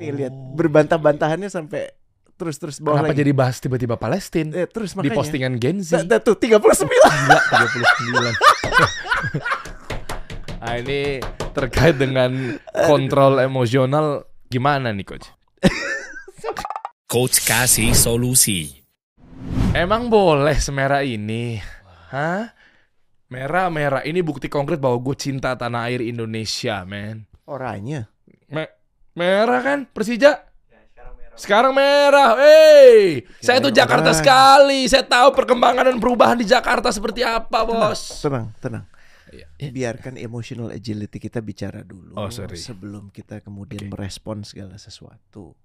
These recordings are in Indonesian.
Nih lihat berbantah-bantahannya sampai terus-terus bawah Kenapa lagi. jadi bahas tiba-tiba Palestina Eh, terus di makanya. postingan Gen Z? Nah, nah, tuh 39. Gila 39. ah ini terkait dengan kontrol emosional gimana nih coach? Coach kasih solusi. Emang boleh semerah ini? Hah? Merah-merah ini bukti konkret bahwa gue cinta tanah air Indonesia, men. Orangnya. Me- merah kan Persija? Sekarang merah, hey, saya tuh Jakarta orang. sekali. Saya tahu perkembangan dan perubahan di Jakarta seperti apa, bos. Tenang, tenang. Iya. Biarkan emotional agility kita bicara dulu Oh, sorry. sebelum kita kemudian merespon segala sesuatu.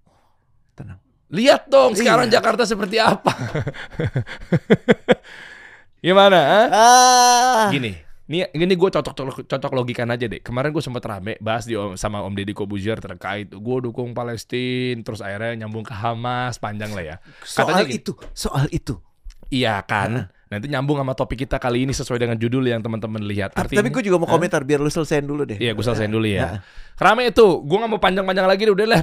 Tenang. Lihat dong sekarang Iya. Jakarta seperti apa. Gimana? ah? Ah. Gini, nih gini gue cocok cocok logikan aja deh. Kemarin gue sempet rame bahas di om- sama Om Deddy Kobuzier terkait gue dukung Palestina, terus akhirnya nyambung ke Hamas, panjang lah ya. Katanya Soal gini, itu, soal itu. Iya kan? Nanti nyambung sama topik kita kali ini sesuai dengan judul yang teman-teman lihat. Tapi, Artinya, tapi gue juga mau komentar biar lu selesaiin dulu deh. Iya, gue selesaiin dulu ya. Rame itu, gue nggak mau panjang-panjang lagi deh, udah lah.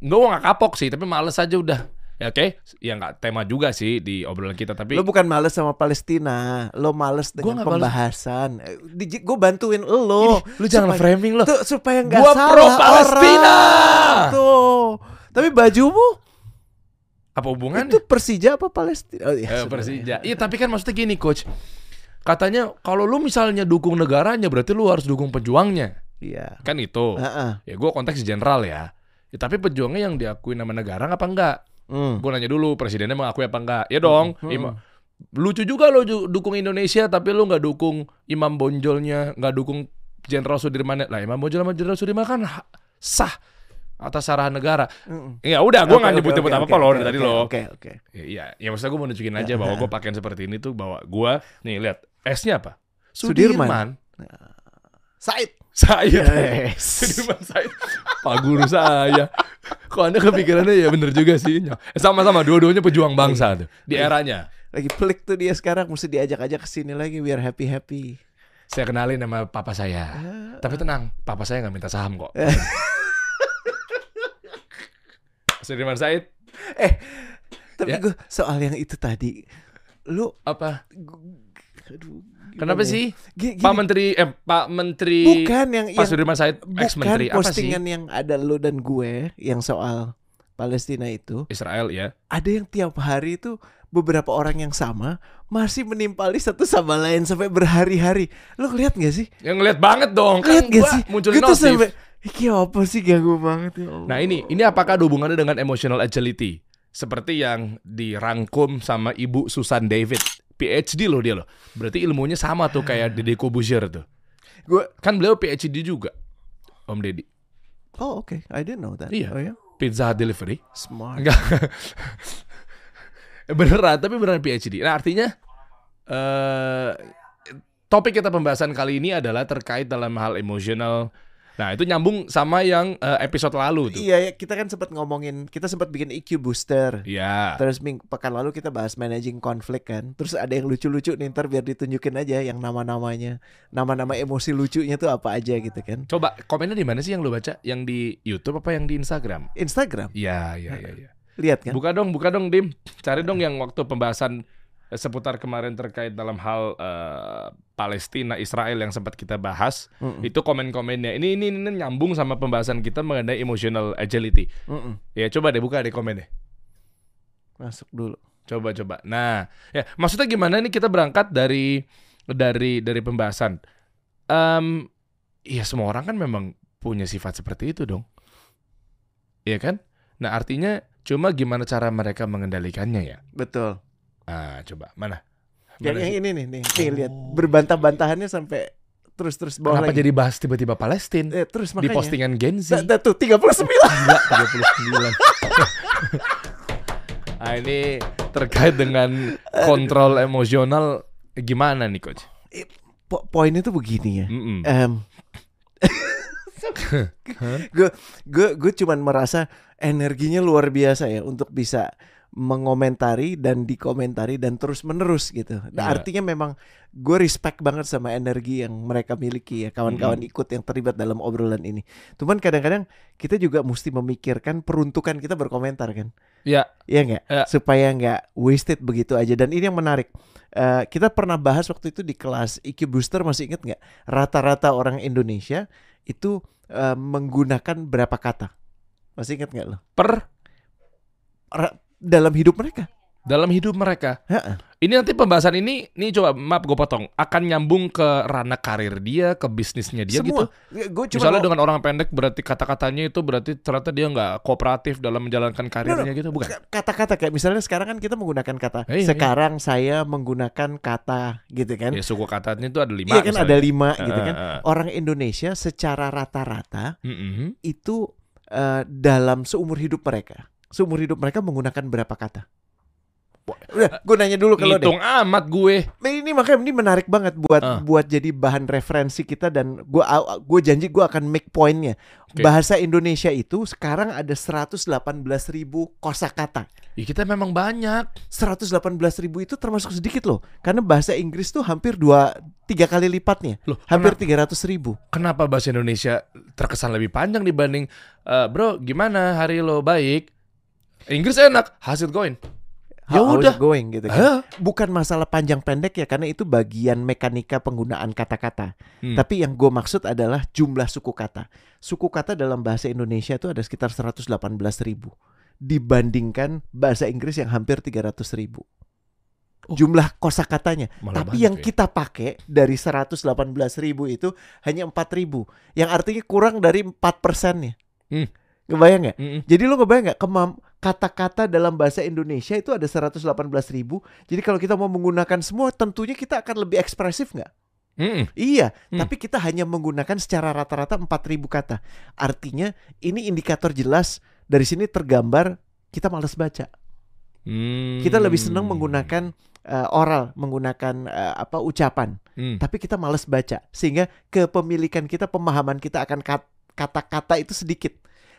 Gue nggak kapok sih, tapi males aja udah. Ya oke, ya nggak tema juga sih di obrolan kita, tapi Lo bukan males sama Palestina, lo males Gua dengan nggak males. pembahasan. Gue bantuin lo. Ini, lu jangan supaya- framing lo. Tuh, supaya nggak Gua salah pro Palestina. orang. Tuh. Tapi bajumu apa hubungannya? itu Persija apa Palestina? Oh, iya, Eh. Persija. Iya, tapi kan maksudnya gini, coach. Katanya kalau lu misalnya dukung negaranya, berarti lu harus dukung pejuangnya. Iya. Kan itu. Heeh. Ya gue konteks general ya. ya. Tapi pejuangnya yang diakui nama negara apa enggak? Hmm. Gue nanya dulu, presidennya mengakui apa enggak? Ya dong. Hmm. Ima- lucu juga lo dukung Indonesia, tapi lu nggak dukung Imam Bonjolnya, nggak dukung Jenderal Sudirman. Lah Imam Bonjol sama Jenderal Sudirman kan sah atas arahan negara. Mm-mm. Ya udah, gue nggak oke, nyebut-nyebut oke, apa-apa loh oke, dari tadi oke, lo. Oke, oke. Ya, Iya, ya maksudnya gue mau nunjukin aja bahwa gue pakaian seperti ini tuh bahwa gue nih lihat S-nya apa? Sudirman. Said. Saya. Yes. Sudirman Said. Pak guru saya. Kok anda kepikirannya ya bener juga sih. Eh, Sama-sama dua-duanya pejuang bangsa tuh di eranya. Lagi pelik tuh dia sekarang mesti diajak aja ke sini lagi biar happy happy. Saya kenalin nama papa saya. Tapi tenang, papa saya nggak minta saham kok. Sudirman Said Eh, tapi Ya. gue soal yang itu tadi, lu, apa? gu- aduh, Kenapa ya? sih? Gi- Pak gini, Menteri eh Pak Menteri bukan yang Pak Sudirman Said ex bukan menteri apa sih? postingan yang ada lu dan gue yang soal Palestina itu, Israel ya. ada yang tiap hari itu beberapa orang yang sama masih menimpali satu sama lain sampai berhari-hari. Lu lihat gak sih? Yang ngeliat banget dong. Lihat Kan gak sih? munculin Gue tuh notif. sampai Iki apa sih ganggu banget ya Allah. Nah ini, ini apakah ada hubungannya dengan emotional agility? Seperti yang dirangkum sama Ibu Susan David. PhD loh dia loh. Berarti ilmunya sama tuh kayak Deddy Kobuzier tuh. gue Kan beliau PhD juga. Om Deddy. Oh oke, I didn't know that. Iya. Oh ya, Pizza Hut Delivery. smart. Enggak. beneran, tapi beneran PhD. Nah artinya eh topik kita pembahasan kali ini adalah terkait dalam hal emosional. Nah itu nyambung sama yang eh, episode lalu tuh. Iya, ya, kita kan sempat ngomongin, kita sempat bikin EQ booster. Iya. Terus minggu pekan lalu kita bahas managing konflik kan. Terus ada yang lucu-lucu nih ntar biar ditunjukin aja yang nama-namanya. Nama-nama emosi lucunya tuh apa aja gitu kan. Coba komennya di mana sih yang lu baca? Yang di YouTube apa yang di Instagram? Instagram, Iya, iya, iya. iya. lihat kan. Buka dong, buka dong, Dim. Cari dong yang waktu pembahasan seputar kemarin terkait dalam hal eh, Palestina Israel yang sempat kita bahas. Mm-mm. Itu komen-komennya. Ini, ini ini nyambung sama pembahasan kita mengenai emotional agility. Mm-mm. Ya, coba deh buka deh komennya. Masuk dulu. Coba coba. Nah, ya maksudnya gimana nih kita berangkat dari dari dari pembahasan. Em, ya semua orang kan memang punya sifat seperti itu dong. Iya kan? Nah, artinya cuma gimana cara mereka mengendalikannya ya. Betul. Ah, coba mana? Yang, Mana yang sih? ini nih, nih, nih lihat berbantah-bantahannya sampai terus-terus bawah Kenapa lagi. jadi bahas tiba-tiba Palestina Eh, terus di makanya. postingan Gen Z? Da- da- tuh 39. Gila, 39. ah, ini terkait dengan kontrol emosional gimana nih coach? Po- poinnya tuh begini ya. Mm-mm. Em, gue gue gue cuman merasa energinya luar biasa ya untuk bisa mengomentari dan dikomentari dan terus menerus gitu. Nah, Iya. artinya memang gue respect banget sama energi yang mereka miliki ya kawan-kawan ikut yang terlibat dalam obrolan ini. Cuman kadang-kadang kita juga mesti memikirkan peruntukan kita berkomentar kan. Ya, Iya nggak? Ya. Supaya nggak wasted begitu aja. Dan ini yang menarik. Eh, kita pernah bahas waktu itu di kelas IQ Booster masih inget nggak? Rata-rata orang Indonesia itu eh, menggunakan berapa kata? Masih inget nggak lo? per dalam hidup mereka. dalam hidup mereka. Ha-ha. Ini nanti pembahasan ini, nih coba maaf gue potong, akan nyambung ke ranah karir dia, ke bisnisnya dia Semua. gitu. Gue cuma Misalnya mau- dengan orang pendek berarti kata-katanya itu berarti ternyata dia nggak kooperatif dalam menjalankan karirnya gitu, bukan? kata-kata kayak misalnya sekarang kan kita menggunakan kata Iya, iya. sekarang saya menggunakan kata gitu kan. Ya suku katanya itu ada lima. Iya kan misalnya. ada lima Eh, gitu kan. eh, eh. Orang Indonesia secara rata-rata Mm-mm. itu eh, dalam seumur hidup mereka, seumur hidup mereka menggunakan berapa kata? Udah, gue nanya dulu kalau deh. Ngitung amat gue. Nah, ini makanya ini menarik banget buat Ah. buat jadi bahan referensi kita dan gue gue janji gue akan make pointnya. Oke. Bahasa Indonesia itu sekarang ada 118.000 ribu kosakata. Ya kita memang banyak. 118.000 ribu itu termasuk sedikit loh, karena bahasa Inggris tuh hampir dua tiga kali lipatnya, Loh, hampir 300 ribu. Kenapa bahasa Indonesia terkesan lebih panjang dibanding eh, bro gimana hari lo baik? Inggris enak, hasil going. Ya udah. it going gitu kan. Hah? Bukan masalah panjang pendek ya, karena itu bagian mekanika penggunaan kata-kata. Hmm. Tapi yang gue maksud adalah jumlah suku kata. Suku kata dalam bahasa Indonesia itu ada sekitar 118 ribu dibandingkan bahasa Inggris yang hampir 300 ribu. Oh. Jumlah kosakatanya. Malah Tapi banyak yang ya. kita pakai dari 118 ribu itu hanya 4 ribu. Yang artinya kurang dari 4 persennya. Hmm. Ngebayang nggak? Mm-mm. Jadi lo ngebayang nggak kemam kata-kata dalam bahasa Indonesia itu ada 118 ribu. Jadi kalau kita mau menggunakan semua tentunya kita akan lebih ekspresif nggak? Mm-mm. Iya, Hmm. tapi kita hanya menggunakan secara rata-rata 4000 kata. Artinya ini indikator jelas dari sini tergambar kita malas baca. Hmm. Kita lebih senang menggunakan eh, oral, menggunakan eh, apa ucapan, Hmm. tapi kita malas baca. Sehingga kepemilikan kita, pemahaman kita akan kat- kata-kata itu sedikit.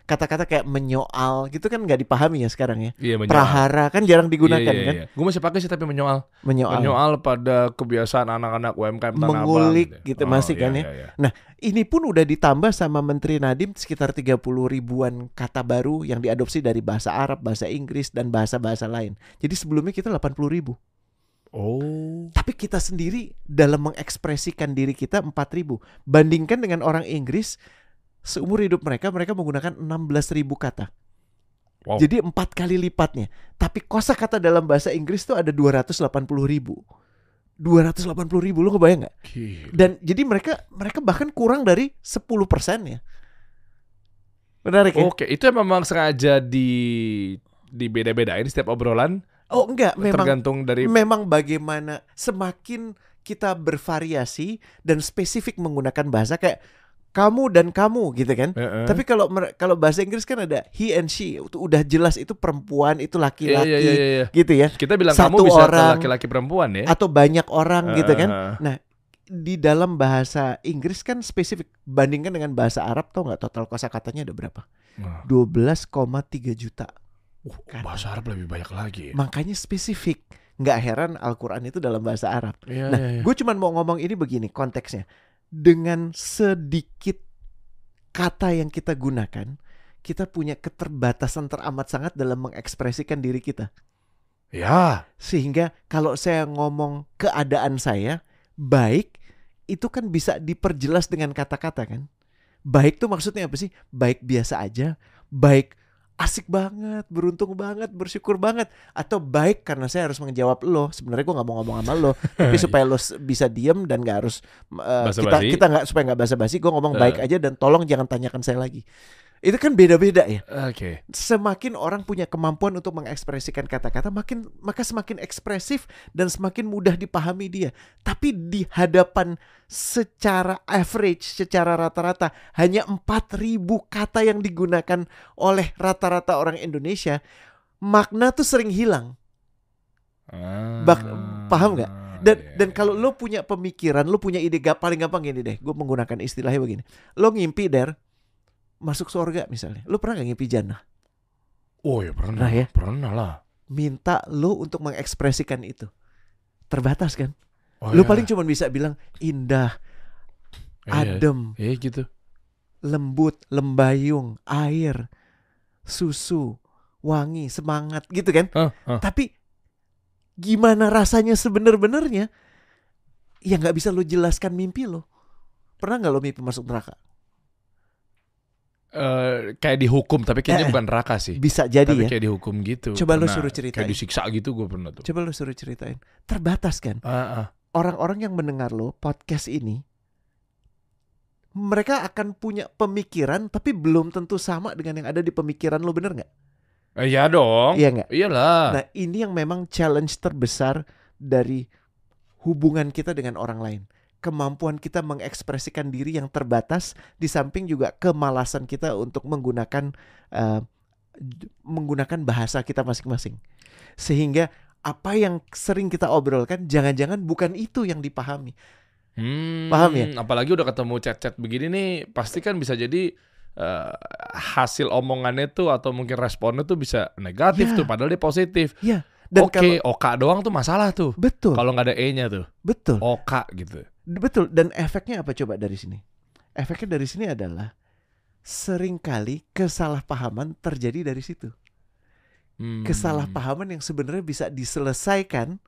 Kata-kata kayak menyoal gitu kan nggak dipahami ya sekarang ya. Iya menyoal. Prahara kan jarang digunakan Iya, iya, kan? iya. Gue masih pakai sih tapi menyoal. Menyoal. Menyoal pada kebiasaan anak-anak UMKM Tanah Abang Mengulik gitu masih iya, kan ya. iya, iya. Ini pun udah ditambah sama Menteri Nadiem sekitar 30 ribuan kata baru yang diadopsi dari bahasa Arab, bahasa Inggris, dan bahasa-bahasa lain. Jadi sebelumnya kita 80 ribu. Oh. Tapi kita sendiri dalam mengekspresikan diri kita 4 ribu. Bandingkan dengan orang Inggris, seumur hidup mereka, mereka menggunakan 16 ribu kata. Wow. Jadi empat kali lipatnya. Tapi kosakata dalam bahasa Inggris tuh ada 280 ribu. 280 ribu, lo kebayang nggak? Gila. Dan jadi mereka mereka bahkan kurang dari 10 persen ya. Menarik ya? Oke, itu memang sengaja di di beda-bedain setiap obrolan Oh enggak, memang tergantung dari memang bagaimana semakin kita bervariasi dan spesifik menggunakan bahasa kayak kamu dan kamu gitu kan. Heeh. Tapi kalau kalau bahasa Inggris kan ada he and she itu udah jelas itu perempuan itu laki-laki iya, iya, iya. gitu ya Kita bilang Satu kamu bisa orang. laki-laki perempuan ya. atau banyak orang gitu kan. Heeh. Di dalam bahasa Inggris kan spesifik bandingkan dengan bahasa Arab tau nggak total kosakatanya ada berapa? Nah. 12,3 juta. Uh, Kan. bahasa Arab lebih banyak lagi. ya. Makanya spesifik. Nggak heran Al-Quran itu dalam bahasa Arab. Iya, Nah, iya, iya. gue cuma mau ngomong ini begini konteksnya. Dengan sedikit kata yang kita gunakan, kita punya keterbatasan teramat sangat dalam mengekspresikan diri kita. Ya. Sehingga kalau saya ngomong keadaan saya baik, itu kan bisa diperjelas dengan kata-kata kan. Baik tuh maksudnya apa sih? Baik biasa aja, baik asik banget, beruntung banget, bersyukur banget, atau baik karena saya harus menjawab lo. Sebenarnya gue nggak mau ngomong sama lo, tapi supaya lo bisa diem dan nggak harus uh, kita kita nggak supaya nggak basa-basi. Gue ngomong Eh. baik aja dan tolong jangan tanyakan saya lagi. Itu kan beda-beda ya Oke. semakin orang punya kemampuan untuk mengekspresikan kata-kata makin maka semakin ekspresif dan semakin mudah dipahami dia tapi di hadapan secara average secara rata-rata hanya 4000 kata yang digunakan oleh rata-rata orang Indonesia makna tuh sering hilang Bak- paham nggak? dan Iya, dan iya, kalau iya. lo punya pemikiran lo punya ide gak paling gampang gini deh gue menggunakan istilahnya begini lo ngimpi der masuk surga misalnya lo pernah gak ngimpi jannah Oh ya pernah. Nah, ya. Pernah lah. minta lo untuk mengekspresikan itu. Terbatas kan? Oh, lo iya. paling cuma bisa bilang indah, Iya, adem, Iya gitu. lembut, lembayung, air, susu, wangi, semangat gitu kan? Hah, hah. Tapi gimana rasanya sebenar-benarnya? Ya nggak bisa lo jelaskan mimpi lo. Pernah nggak lo mimpi masuk neraka? Eh, kayak dihukum tapi kayaknya Eh, bukan neraka sih. Bisa jadi tapi ya. kayak dihukum gitu. Coba lu Pernah. suruh ceritain. Kayak disiksa gitu gue pernah tuh. Coba lo suruh ceritain. Terbatas kan? Ah, ah. Orang-orang yang mendengar lo podcast ini, mereka akan punya pemikiran tapi belum tentu sama dengan yang ada di pemikiran lo bener nggak? Eh, Iya dong. Iya nggak? Iyalah. Nah ini yang memang challenge terbesar dari hubungan kita dengan orang lain. Kemampuan kita mengekspresikan diri yang terbatas, di samping juga kemalasan kita untuk menggunakan j- menggunakan bahasa kita masing-masing. Sehingga apa yang sering kita obrolkan, jangan-jangan bukan itu yang dipahami. Hmm, Paham ya? Apalagi udah ketemu chat-chat begini nih, pasti kan bisa jadi eh, hasil omongannya tuh atau mungkin responnya tuh bisa negatif Ya. tuh, padahal dia positif. Dan Oke, kalau oka doang tuh masalah tuh. betul, Kalau nggak ada e-nya tuh, betul. oka gitu. Betul dan efeknya apa coba dari sini? Efeknya dari sini adalah sering kali kesalahpahaman terjadi dari situ. Hmm. Kesalahpahaman yang sebenarnya bisa diselesaikan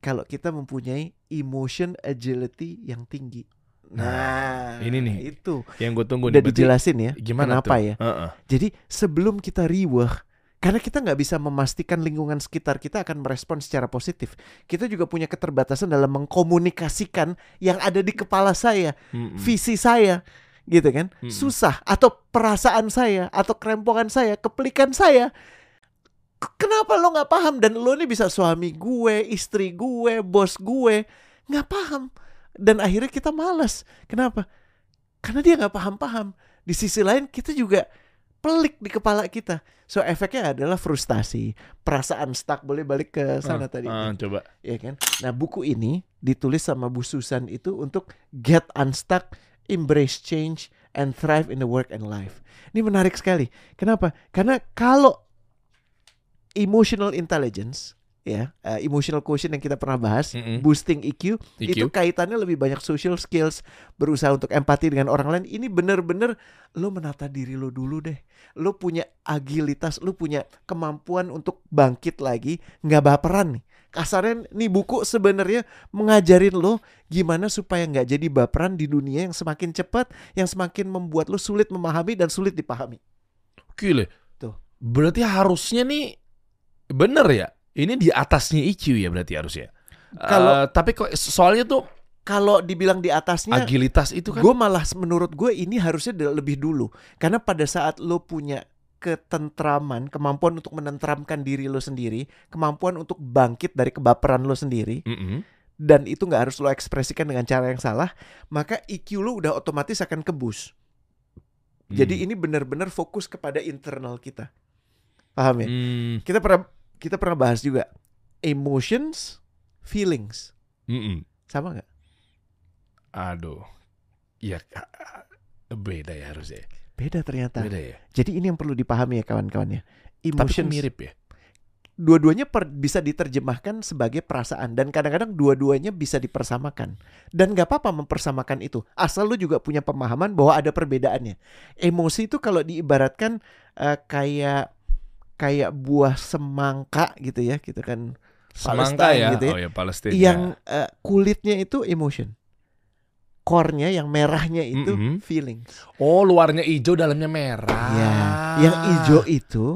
kalau kita mempunyai emotion agility yang tinggi. Nah, ini nih. itu Yang gue tunggu udah nih. dijelasin ya. Gimana kenapa tuh? ya? Heeh. Jadi sebelum kita riweh karena kita nggak bisa memastikan lingkungan sekitar kita akan merespon secara positif. Kita juga punya keterbatasan dalam mengkomunikasikan yang ada di kepala saya Mm-mm. visi saya gitu kan? Mm-mm. susah. Atau perasaan saya atau kerempongan saya kepelikan saya. Kenapa lo nggak paham? Dan lo nih bisa suami gue istri gue bos gue. Nggak paham. Dan akhirnya kita malas. Kenapa? Karena dia nggak paham-paham. Di sisi lain kita juga pelik di kepala kita so efeknya adalah frustasi perasaan stuck boleh balik ke sana Ah, tadi ah, coba. ya kan? Nah, buku ini ditulis sama Bu Susan itu untuk get unstuck, embrace change, and thrive in the work and life. Ini menarik sekali. Kenapa? Karena kalau emotional intelligence, ya, eh, emotional quotient yang kita pernah bahas, Mm-mm. boosting EQ, IQ. itu kaitannya lebih banyak social skills, berusaha untuk empati dengan orang lain. Ini bener-bener lo menata diri lo dulu deh. Lo punya agilitas, lo punya kemampuan untuk bangkit lagi, nggak baperan nih. Kasarnya nih buku sebenarnya mengajarin lo gimana supaya nggak jadi baperan di dunia yang semakin cepat, yang semakin membuat lo sulit memahami dan sulit dipahami. Gile. Tuh. Berarti harusnya nih bener ya? Ini di atasnya IQ ya berarti harusnya. Kalau- Eh, tapi kok soalnya tuh Kalau dibilang di atasnya, agilitas itu kan Gue malah menurut gue ini harusnya lebih dulu karena pada saat lo punya ketentraman, kemampuan untuk menenteramkan diri lo sendiri, kemampuan untuk bangkit dari kebaperan lo sendiri, Mm-mm. dan itu nggak harus lo ekspresikan dengan cara yang salah, maka IQ lo udah otomatis akan kebus. Jadi Hmm. ini benar-benar fokus kepada internal kita, paham ya? Hmm. Kita pernah kita pernah bahas juga emotions, feelings, Mm-mm. sama nggak? Aduh. Ya beda ya harusnya. Beda ternyata. Beda ya. Jadi ini yang perlu dipahami ya kawan-kawan ya. Tapi Emotions mirip ya. dua-duanya bisa diterjemahkan sebagai perasaan dan kadang-kadang dua-duanya bisa dipersamakan dan nggak apa-apa mempersamakan itu asal lu juga punya pemahaman bahwa ada perbedaannya emosi itu kalau diibaratkan eh, kayak kayak buah semangka gitu ya gitu kan Semangka Palestine ya. gitu ya. Oh ya Palestina. yang eh, kulitnya itu emotion core-nya yang merahnya itu Mm-mm. feelings Oh, luarnya hijau, dalamnya merah. ya yang hijau itu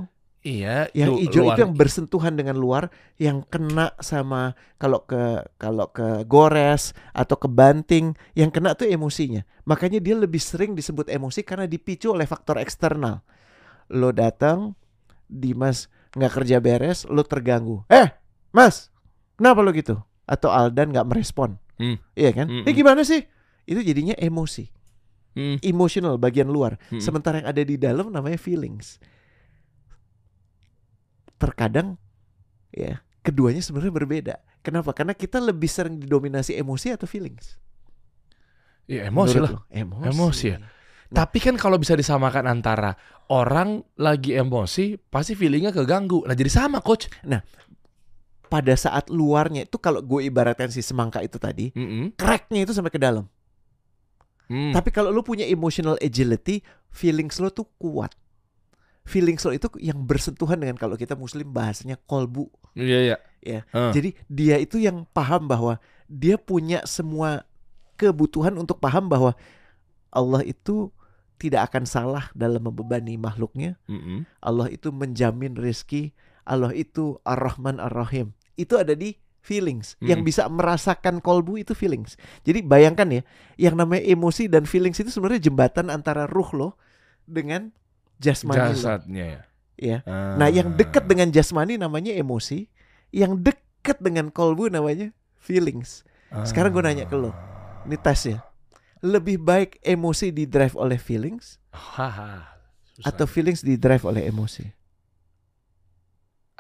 Iya, yang hijau itu yang bersentuhan dengan luar yang kena sama kalau ke kalau ke gores atau ke banting yang kena tuh emosinya makanya dia lebih sering disebut emosi karena dipicu oleh faktor eksternal lo datang Dimas nggak kerja beres lo terganggu eh Mas kenapa lo gitu atau Aldan nggak merespon Hmm. iya kan Mm-mm. eh gimana sih itu jadinya emosi Hmm. emotional bagian luar Mm-mm. sementara yang ada di dalam namanya feelings terkadang ya keduanya sebenarnya berbeda kenapa karena kita lebih sering didominasi emosi atau feelings Ya, emosi Menurut lah. lo? emosi Emosi ya. Tapi kan kalau bisa disamakan antara orang lagi emosi, pasti feelingnya keganggu. Nah jadi sama coach. Pada saat luarnya itu kalau gue ibaratkan si semangka itu tadi, Mm-mm. cracknya itu sampai ke dalam. Hmm. Tapi kalau lu punya emotional agility, feelings lo tuh kuat. Feelings lo itu yang bersentuhan dengan kalau kita muslim bahasanya kolbu. Iya iya. Ya. Ah. Jadi dia itu yang paham bahwa dia punya semua kebutuhan untuk paham bahwa Allah itu tidak akan salah dalam membebani makhluknya. Mm-mm. Allah itu menjamin rezeki. Allah itu Ar-Rahman Ar-Rahim. Itu ada di feelings. Yang Mm. bisa merasakan kolbu itu feelings. Jadi bayangkan ya, yang namanya emosi dan feelings itu sebenarnya jembatan antara ruh lo dengan jasmani lo. Jasadnya ya. Ya. Ah. Nah, yang dekat dengan jasmani namanya emosi, yang dekat dengan kolbu namanya feelings. sekarang gue nanya ke lo. Ini tes ya. Lebih baik emosi di drive oleh feelings Haha. Atau feelings di drive oleh emosi?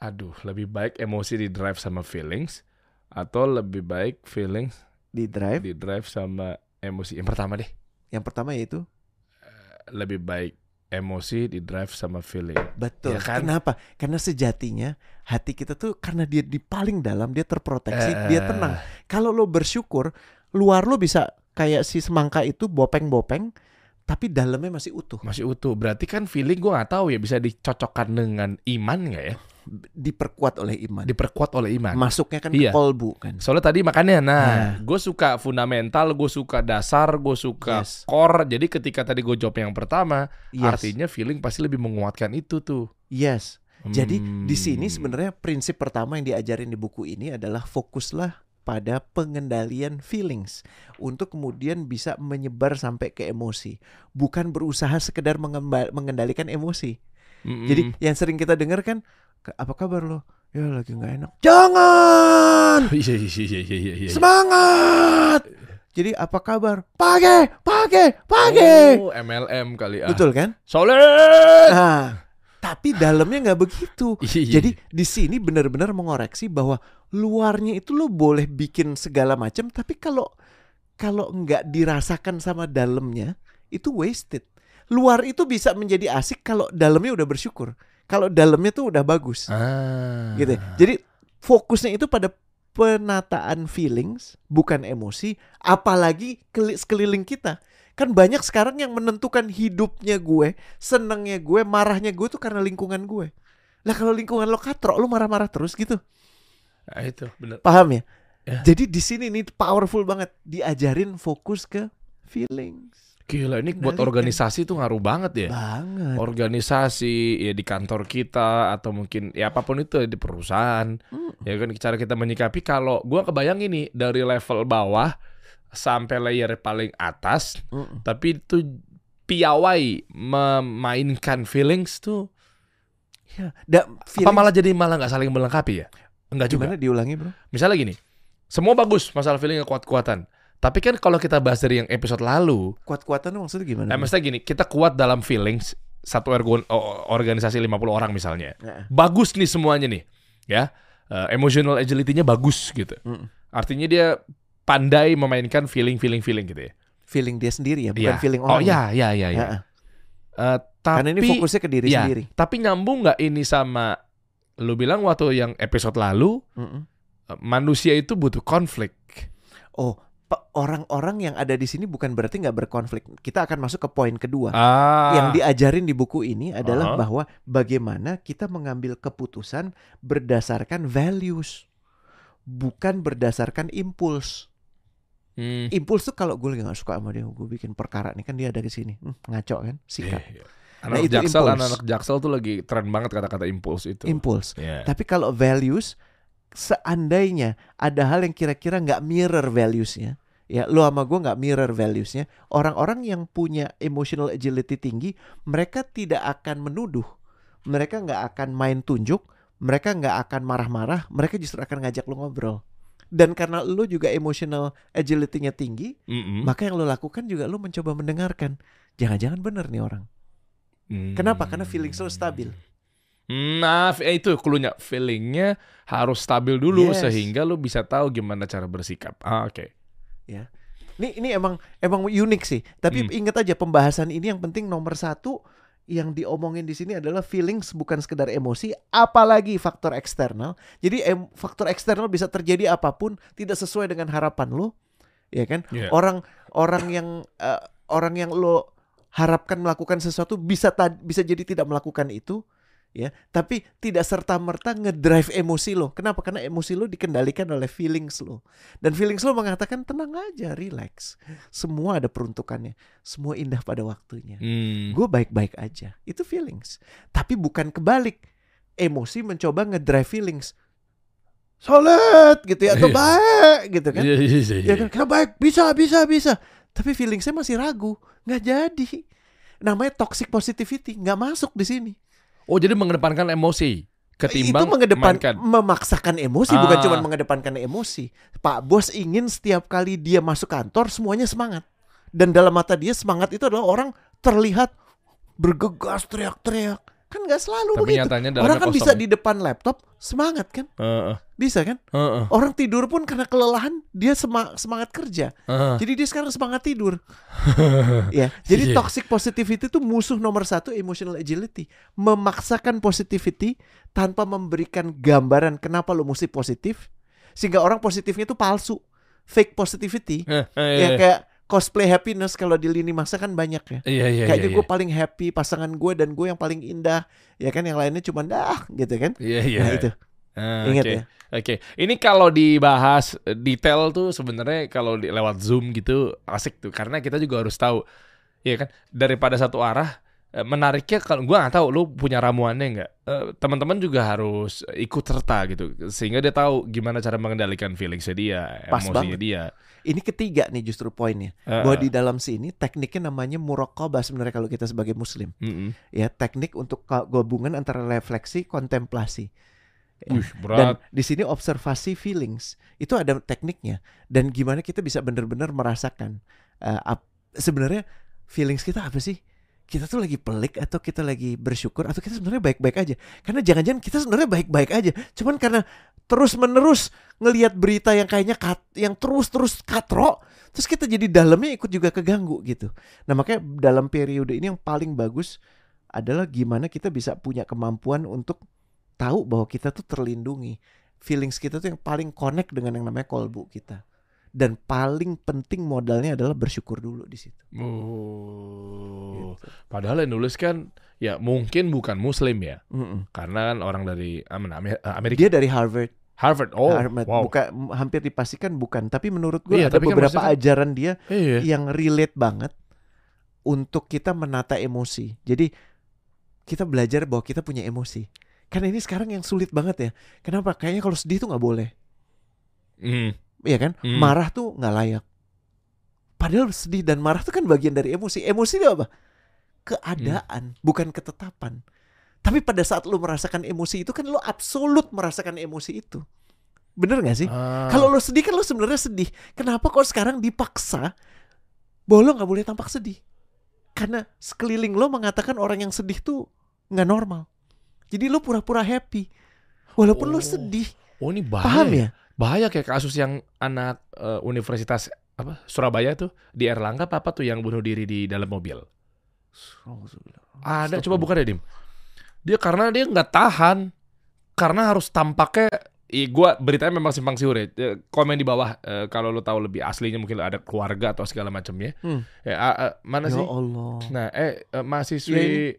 aduh, lebih baik emosi di drive sama feelings atau lebih baik feelings Di drive. di drive sama emosi. Yang pertama deh. Yang pertama yaitu Lebih baik emosi di drive sama feeling. betul. Ya kan? Kenapa? Karena sejatinya hati kita tuh karena dia di paling dalam dia terproteksi, Eh, dia tenang. Kalau lo bersyukur, luar lo bisa kayak si semangka itu bopeng-bopeng, tapi dalamnya masih utuh. Masih utuh. Berarti kan feeling gue nggak tahu ya bisa dicocokkan dengan iman nggak ya? Diperkuat oleh iman. Diperkuat oleh iman. Masuknya kan Iya. ke kolbu kan. Soalnya tadi makanya, nah, Nah. gue suka fundamental, gue suka dasar, gue suka Yes. core. Jadi ketika tadi gue jawab yang pertama, Yes. artinya feeling pasti lebih menguatkan itu tuh. Yes. Jadi di Hmm. sini sebenarnya prinsip pertama yang diajarin di buku ini adalah fokuslah pada pengendalian feelings untuk kemudian bisa menyebar sampai ke emosi, bukan berusaha sekedar mengendalikan emosi. Mm-mm. Jadi yang sering kita dengar kan, "Ke- apa kabar lo? Ya lagi nggak enak. Jangan Iya iya iya semangat. Jadi apa kabar? Page, page, page. Oh, MLM kali ah. Betul kan? Solid. Nah, tapi dalamnya nggak begitu. Iya, iya. Jadi di sini benar-benar mengoreksi bahwa luarnya itu lo boleh bikin segala macam, tapi kalau kalau nggak dirasakan sama dalamnya itu wasted. Luar itu bisa menjadi asik kalau dalamnya udah bersyukur. Kalau dalamnya tuh udah bagus, ah. gitu. Jadi fokusnya itu pada penataan feelings, bukan emosi. Apalagi keli- sekeliling kita. Kan banyak sekarang yang menentukan hidupnya gue, senengnya gue, marahnya gue tuh karena lingkungan gue. Lah kalau lingkungan lo katrok, lo marah-marah terus gitu. Ah, itu bener. Paham ya? Ya. Jadi di sini nih powerful banget diajarin fokus ke feelings. Gila ini buat organisasi tuh ngaruh banget ya. Banget. Organisasi ya di kantor kita atau mungkin ya apa pun itu di perusahaan. Hmm. Ya kan cara kita menyikapi kalau gua kebayang ini dari level bawah sampai layer paling atas Mm-mm. tapi itu piawai memainkan feelings tuh Ya, da, apa feelings- malah jadi malah nggak saling melengkapi ya? Enggak juga. gimana diulangi, Bro? Misalnya gini, semua bagus masalah feeling kuat-kuatan. Tapi kan kalau kita bahas dari yang episode lalu, Kuat-kuatan maksudnya gimana? Bro? maksudnya gini, kita kuat dalam feelings satu ergon, organisasi 50 orang misalnya. Nah, Bagus nih semuanya nih, ya. Eh, emotional agility-nya bagus gitu. Mm. Artinya dia pandai memainkan feeling-feeling feeling gitu ya. feeling dia sendiri ya, bukan Iya. feeling Oh orang. ya, ya, ya, ya. Ya, Eh, tapi Karena ini fokusnya ke diri Iya. sendiri. tapi nyambung nggak ini sama lu bilang waktu yang episode lalu Mm-mm. eh, manusia itu butuh konflik. Oh, orang-orang yang ada di sini bukan berarti nggak berkonflik. Kita akan masuk ke poin kedua. Ah. Yang diajarin di buku ini adalah Aha. bahwa bagaimana kita mengambil keputusan berdasarkan values, bukan berdasarkan impuls. Hmm. Impuls tuh kalau gue lagi nggak suka sama dia, gue bikin perkara nih kan dia ada di sini, hmm, ngaco kan, sikat. Iya, iya. Nah, Anak itu jaksel, impuls. anak-anak jaksel tuh lagi tren banget kata-kata impuls itu. Impuls. Iya. Tapi kalau values, seandainya ada hal yang kira-kira nggak mirror valuesnya, ya lo sama gue nggak mirror valuesnya, orang-orang yang punya emotional agility tinggi, mereka tidak akan menuduh, mereka nggak akan main tunjuk, mereka nggak akan marah-marah, mereka justru akan ngajak lo ngobrol. Dan karena lo juga emotional agility-nya tinggi, Mm-mm. maka yang lo lakukan juga lo mencoba mendengarkan. Jangan-jangan bener nih orang. Hmm. Kenapa? Karena feeling lo stabil. Nah, eh, itu klunya feelingnya harus stabil dulu Yes. sehingga lu bisa tahu gimana cara bersikap. Ah, Oke. Ini ini emang emang unik sih. Tapi Hmm. ingat aja pembahasan ini yang penting nomor satu yang diomongin di sini adalah feelings bukan sekedar emosi, apalagi faktor eksternal. Jadi em- faktor eksternal bisa terjadi apa pun tidak sesuai dengan harapan lo, ya kan? Iya. Orang orang yang eh, orang yang lo harapkan melakukan sesuatu bisa bisa jadi tidak melakukan itu, ya. Tapi tidak serta merta ngedrive emosi lo. Kenapa? Karena emosi lo dikendalikan oleh feelings lo. Dan feelings lo mengatakan tenang aja, relax. Semua ada peruntukannya. Semua indah pada waktunya. Hmm. Gue baik-baik aja. Itu feelings. Tapi bukan kebalik. Emosi mencoba ngedrive feelings. Solid gitu ya, atau Iya. baik gitu kan. Iya, iya, Ya kan, kita baik, bisa, bisa, bisa. Tapi feelingsnya masih ragu. Nggak jadi. Namanya toxic positivity. Nggak masuk di sini. Oh, jadi mengedepankan emosi ketimbang itu mengedepan mainkan. memaksakan emosi bukan Ah. cuma mengedepankan emosi. Pak bos ingin setiap kali dia masuk kantor semuanya semangat. Dan dalam mata dia semangat itu adalah orang terlihat bergegas teriak-teriak. Kan nggak selalu Tapi begitu. Orang kan bisa kosong. di depan laptop semangat kan? Heeh, Bisa kan? heeh, Orang tidur pun karena kelelahan dia sema- semangat kerja. heeh. Jadi dia sekarang semangat tidur. ya, jadi Iya. toxic positivity itu musuh nomor satu emotional agility. Memaksakan positivity tanpa memberikan gambaran kenapa lo mesti positif, sehingga orang positifnya itu palsu, fake positivity. Eh, eh, Ya eh. kayak cosplay happiness kalau di lini masa kan banyak ya. Iya, iya, Kayaknya iya, gue paling happy pasangan gue dan gue yang paling indah, ya kan yang lainnya cuma dah gitu kan. Iya, iya. Nah itu Ah, ingat oke. ya. Oke, ini kalau dibahas eh, detail tuh sebenarnya kalau lewat Zoom gitu asik tuh karena kita juga harus tahu ya kan daripada satu arah menariknya kalau gua nggak tahu lu punya ramuannya nggak Eh, teman-teman juga harus ikut serta gitu sehingga dia tahu gimana cara mengendalikan feelingsnya dia Pas emosinya banget. dia Ini ketiga nih justru poinnya. Eh, Bahwa eh, di dalam sini tekniknya namanya muraqabah sebenarnya kalau kita sebagai muslim. mm-mm. ya teknik untuk gabungan antara refleksi kontemplasi Ya. Dan di sini observasi feelings itu ada tekniknya dan gimana kita bisa benar-benar merasakan eh, ap- sebenarnya feelings kita apa sih kita tuh lagi pelik atau kita lagi bersyukur atau kita sebenarnya baik-baik aja karena jangan-jangan kita sebenarnya baik-baik aja cuman karena terus-menerus ngelihat berita yang kayaknya kat, yang terus-terus katro terus kita jadi dalamnya ikut juga keganggu gitu nah makanya dalam periode ini yang paling bagus adalah gimana kita bisa punya kemampuan untuk tahu bahwa kita tuh terlindungi. Feelings kita tuh yang paling connect dengan yang namanya kolbu kita. Dan paling penting modalnya adalah bersyukur dulu di situ. Oh. Gitu. padahal yang nulis kan ya mungkin bukan muslim ya Mm-mm. karena kan orang dari Amer- Amer- Amerika Dia dari Harvard. Harvard oh Harvard. wow Bukan, hampir dipastikan bukan. Tapi menurut gue Iya, ada tapi kan beberapa maksudnya ajaran dia iya yang relate banget untuk kita menata emosi. Jadi kita belajar bahwa kita punya emosi. Karena ini sekarang yang sulit banget ya. Kenapa? Kayaknya kalau sedih tuh nggak boleh. Hmm. Iya kan? Hmm. Marah tuh nggak layak. Padahal sedih dan marah tuh kan bagian dari emosi. Emosi itu apa? Keadaan, bukan ketetapan. Tapi pada saat lu merasakan emosi itu kan lu absolut merasakan emosi itu. Bener gak sih? Ah. Kalau lu sedih kan lu sebenarnya sedih. Kenapa kok sekarang dipaksa bahwa lo nggak boleh tampak sedih? Karena sekeliling lo mengatakan orang yang sedih tuh nggak normal. Jadi lo pura-pura happy. Walaupun lo Oh. sedih. oh ini bahaya Paham ya? Bahaya kayak kasus yang anak eh, universitas apa Surabaya tuh di Erlangga apa apa tuh yang bunuh diri di dalam mobil ada coba buka deh dim dia karena dia nggak tahan karena harus tampaknya Ih, gua beritanya memang simpang siur ya. Komen di bawah eh, kalau lo tahu lebih aslinya mungkin ada keluarga atau segala macamnya. Hmm. Ya, ah, mana Ya sih? Allah. Nah, eh eh, mahasiswi Ya, ini.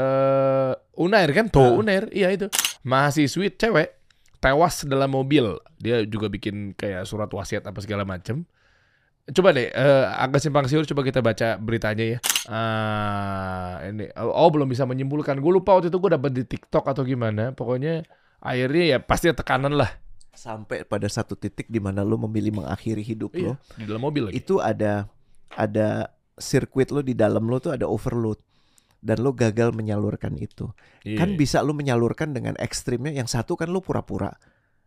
eh Unair kan? Tuh, Ah. Unair. Iya itu. Mahasiswi cewek tewas dalam mobil. Dia juga bikin kayak surat wasiat apa segala macem. Coba deh, eh, agak simpang siur. Coba kita baca beritanya ya. Ah, ini oh belum bisa menyimpulkan. Gue lupa waktu itu gue dapat di TikTok atau gimana. Pokoknya akhirnya ya pasti tekanan lah. Sampai pada satu titik di mana lo memilih mengakhiri hidup Iya, lo, di dalam mobil lagi. itu ada ada sirkuit lo di dalam lo tuh ada overload dan lo gagal menyalurkan itu. Iya. Kan bisa lo menyalurkan dengan ekstrimnya. Yang satu kan lo pura-pura.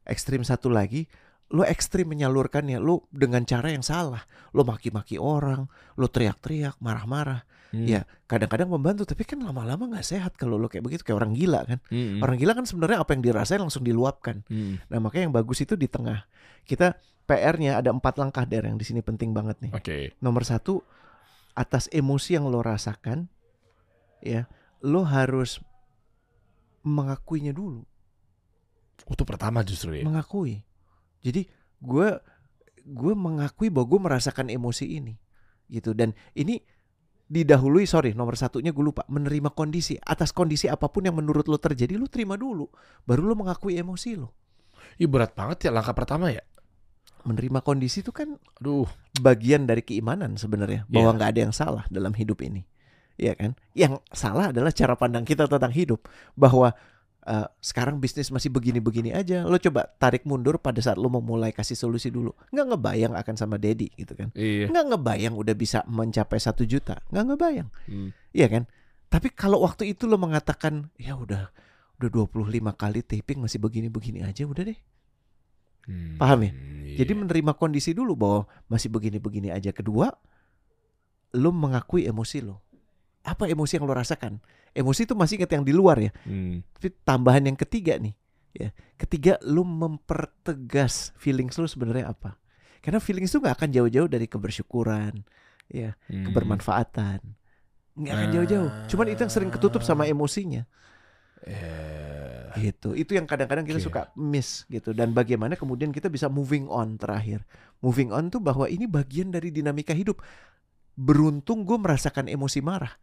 Ekstrim satu lagi lo ekstrim menyalurkannya lo dengan cara yang salah. Lo maki-maki orang, lo teriak-teriak, marah-marah. Hmm. Ya, kadang-kadang membantu, tapi kan lama-lama nggak sehat kalau lo kayak begitu kayak orang gila kan. Hmm. Orang gila kan sebenarnya apa yang dirasain langsung diluapkan. Hmm. Nah, makanya yang bagus itu di tengah. Kita PR-nya ada empat langkah der yang di sini penting banget nih. Oke. Nomor satu, atas emosi yang lo rasakan, ya, lo harus mengakuinya dulu, Itu pertama justru ya. mengakui. Jadi gue gue mengakui bahwa gue merasakan emosi ini, gitu. Dan ini didahului, sorry, nomor satunya gue lupa, menerima kondisi. Atas kondisi apa pun yang menurut lo terjadi, lo terima dulu, baru lo mengakui emosi lo. Ih berat banget ya langkah pertama ya. Menerima kondisi itu kan Aduh. bagian dari keimanan sebenarnya bahwa Iya. nggak ada yang salah dalam hidup ini, ya kan? Yang salah adalah cara pandang kita tentang hidup bahwa eh, sekarang bisnis masih begini-begini aja. Lo coba tarik mundur pada saat lo mau mulai kasih solusi dulu, nggak ngebayang akan sama Dedi gitu kan? Iya. Nggak ngebayang udah bisa mencapai satu juta, nggak ngebayang, Hmm. iya kan? Tapi kalau waktu itu lo mengatakan ya udah udah 25 kali taping masih begini-begini aja udah deh. Hmm. Paham ya? Iya. Jadi menerima kondisi dulu bahwa masih begini-begini aja. Kedua, lo mengakui emosi lo. Apa emosi yang lo rasakan? Emosi itu masih ingat yang di luar ya. Hmm. Tapi tambahan yang ketiga nih, ya. Ketiga, lo mempertegas feelings lo sebenarnya apa? Karena feelings itu nggak akan jauh-jauh dari kebersyukuran, ya, Hmm. kebermanfaatan. Nggak akan jauh-jauh. Cuman itu yang sering ketutup sama emosinya. Eh, gitu itu yang kadang-kadang kita Oke. suka miss gitu dan bagaimana kemudian kita bisa moving on terakhir moving on tuh bahwa ini bagian dari dinamika hidup beruntung gue merasakan emosi marah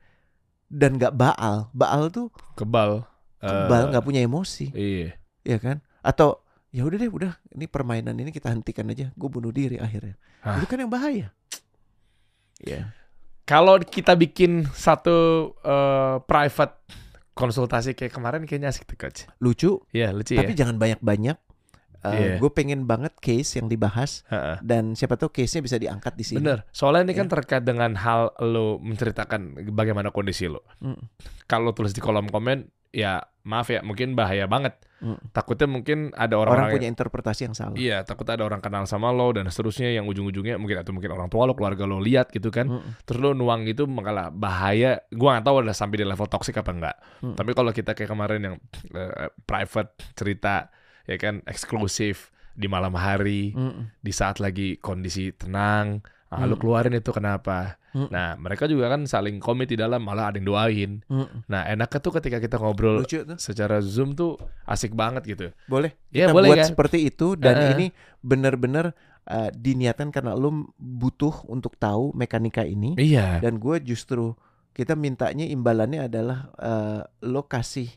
dan nggak baal baal tuh kebal. kebal Eh, nggak punya emosi Iya. ya kan atau ya udah deh udah ini permainan ini kita hentikan aja gue bunuh diri akhirnya Hah. itu kan yang bahaya ya Kalau kita bikin satu eh, private konsultasi kayak kemarin kayaknya asik tuh coach. lucu Iya lucu tapi ya. jangan banyak-banyak Uh, Iya. gue pengen banget case yang dibahas Heeh. dan siapa tahu case-nya bisa diangkat di sini. Bener. Soalnya ini kan Ya. terkait dengan hal lo menceritakan bagaimana kondisi lo. Mm. Kalau tulis di kolom komen, ya maaf ya, mungkin bahaya banget. Mm. Takutnya mungkin ada Orang orang-orang punya interpretasi yang salah. Iya, takutnya ada orang kenal sama lo dan seterusnya yang ujung-ujungnya mungkin atau mungkin orang tua lo, keluarga lo lihat gitu kan. Mm. Terus lo nuang itu malah bahaya. Gua nggak tahu udah sampai di level toksik apa enggak. Mm. Tapi kalau kita kayak kemarin yang eh, private cerita ya kan eksklusif di malam hari, Mm. di saat lagi kondisi tenang, ah, lo Mm. keluarin itu kenapa? Mm. Nah, mereka juga kan saling komit di dalam malah ada yang doain. Mm. Nah, enaknya tuh ketika kita ngobrol Lucu tuh. secara Zoom tuh asik banget gitu. Boleh. Ya, Kita boleh buat kan? seperti itu dan Heeh. ini benar-benar uh, diniatkan karena lo butuh untuk tahu mekanika ini Iya. dan gue justru kita mintanya imbalannya adalah uh, lo kasih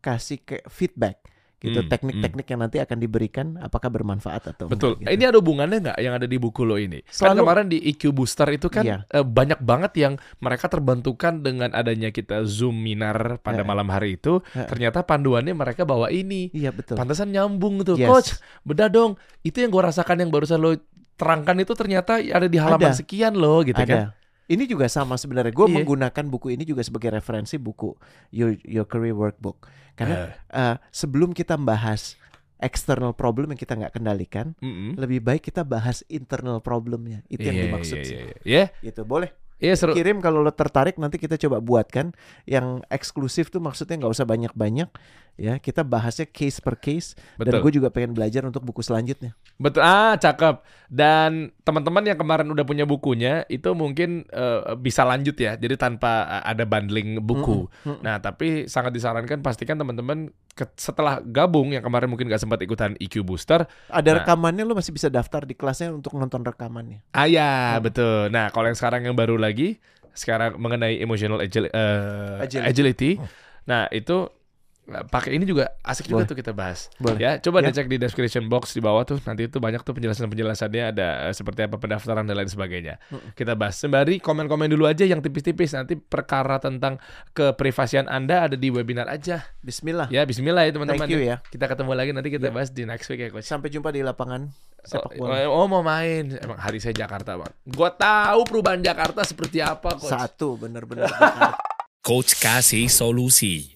kasih ke feedback gitu Hmm, teknik-teknik yang nanti akan diberikan apakah bermanfaat atau Betul. enggak, gitu. Ini ada hubungannya nggak yang ada di buku lo ini? Kan Selalu- kemarin di EQ Booster itu kan Iya. eh, banyak banget yang mereka terbentukan dengan adanya kita Zoom minar pada Heeh. malam hari itu. Heeh. Ternyata panduannya mereka bawa ini. Iya betul. Pantesan nyambung tuh. Yes. Coach, beda dong. Itu yang gue rasakan yang barusan lo terangkan itu ternyata ada di halaman Ada. sekian loh gitu kan. Ini juga sama sebenarnya. Gue Iya. menggunakan buku ini juga sebagai referensi buku Your Your Career Workbook. Karena Eh, eh, sebelum kita bahas external problem yang kita nggak kendalikan, mm-mm. lebih baik kita bahas internal problemnya. Itu yang Iya, dimaksud sih. iya, iya. Gitu boleh. Iya, seru. Kirim kalau lo tertarik nanti kita coba buatkan yang eksklusif tuh maksudnya nggak usah banyak-banyak ya. Kita bahasnya case per case. Dan Betul. gue juga pengen belajar untuk buku selanjutnya. Betul. Ah, cakep. Dan teman-teman yang kemarin udah punya bukunya itu mungkin eh, bisa lanjut ya. Jadi tanpa eh, ada bundling buku. Mm-mm. Nah, tapi sangat disarankan pastikan teman-teman setelah gabung yang kemarin mungkin gak sempat ikutan EQ Booster. Ada Nah. rekamannya lo masih bisa daftar di kelasnya untuk nonton rekamannya. Ah ya, Hmm. betul. Nah, kalau yang sekarang yang baru lagi sekarang mengenai emotional agili- eh, Agility. agility. Nah, itu pakai ini juga asik juga Boleh. tuh kita bahas. Boleh. Ya, coba Ya. dicek di description box di bawah tuh. Nanti itu banyak tuh penjelasan-penjelasannya ada eh, seperti apa pendaftaran dan lain sebagainya. Mm-mm. Kita bahas sembari komen-komen dulu aja yang tipis-tipis. Nanti perkara tentang keprivasian Anda ada di webinar aja. Bismillah. Ya, bismillah ya teman-teman. Thank you ya. Kita ketemu lagi nanti kita Ya. bahas di next week ya, coach. Sampai jumpa di lapangan sepak bola. Oh, oh, mau main. Emang hari saya Jakarta, Bang. Gua tahu perubahan Jakarta seperti apa, coach. Satu bener-bener. Coach kasih solusi.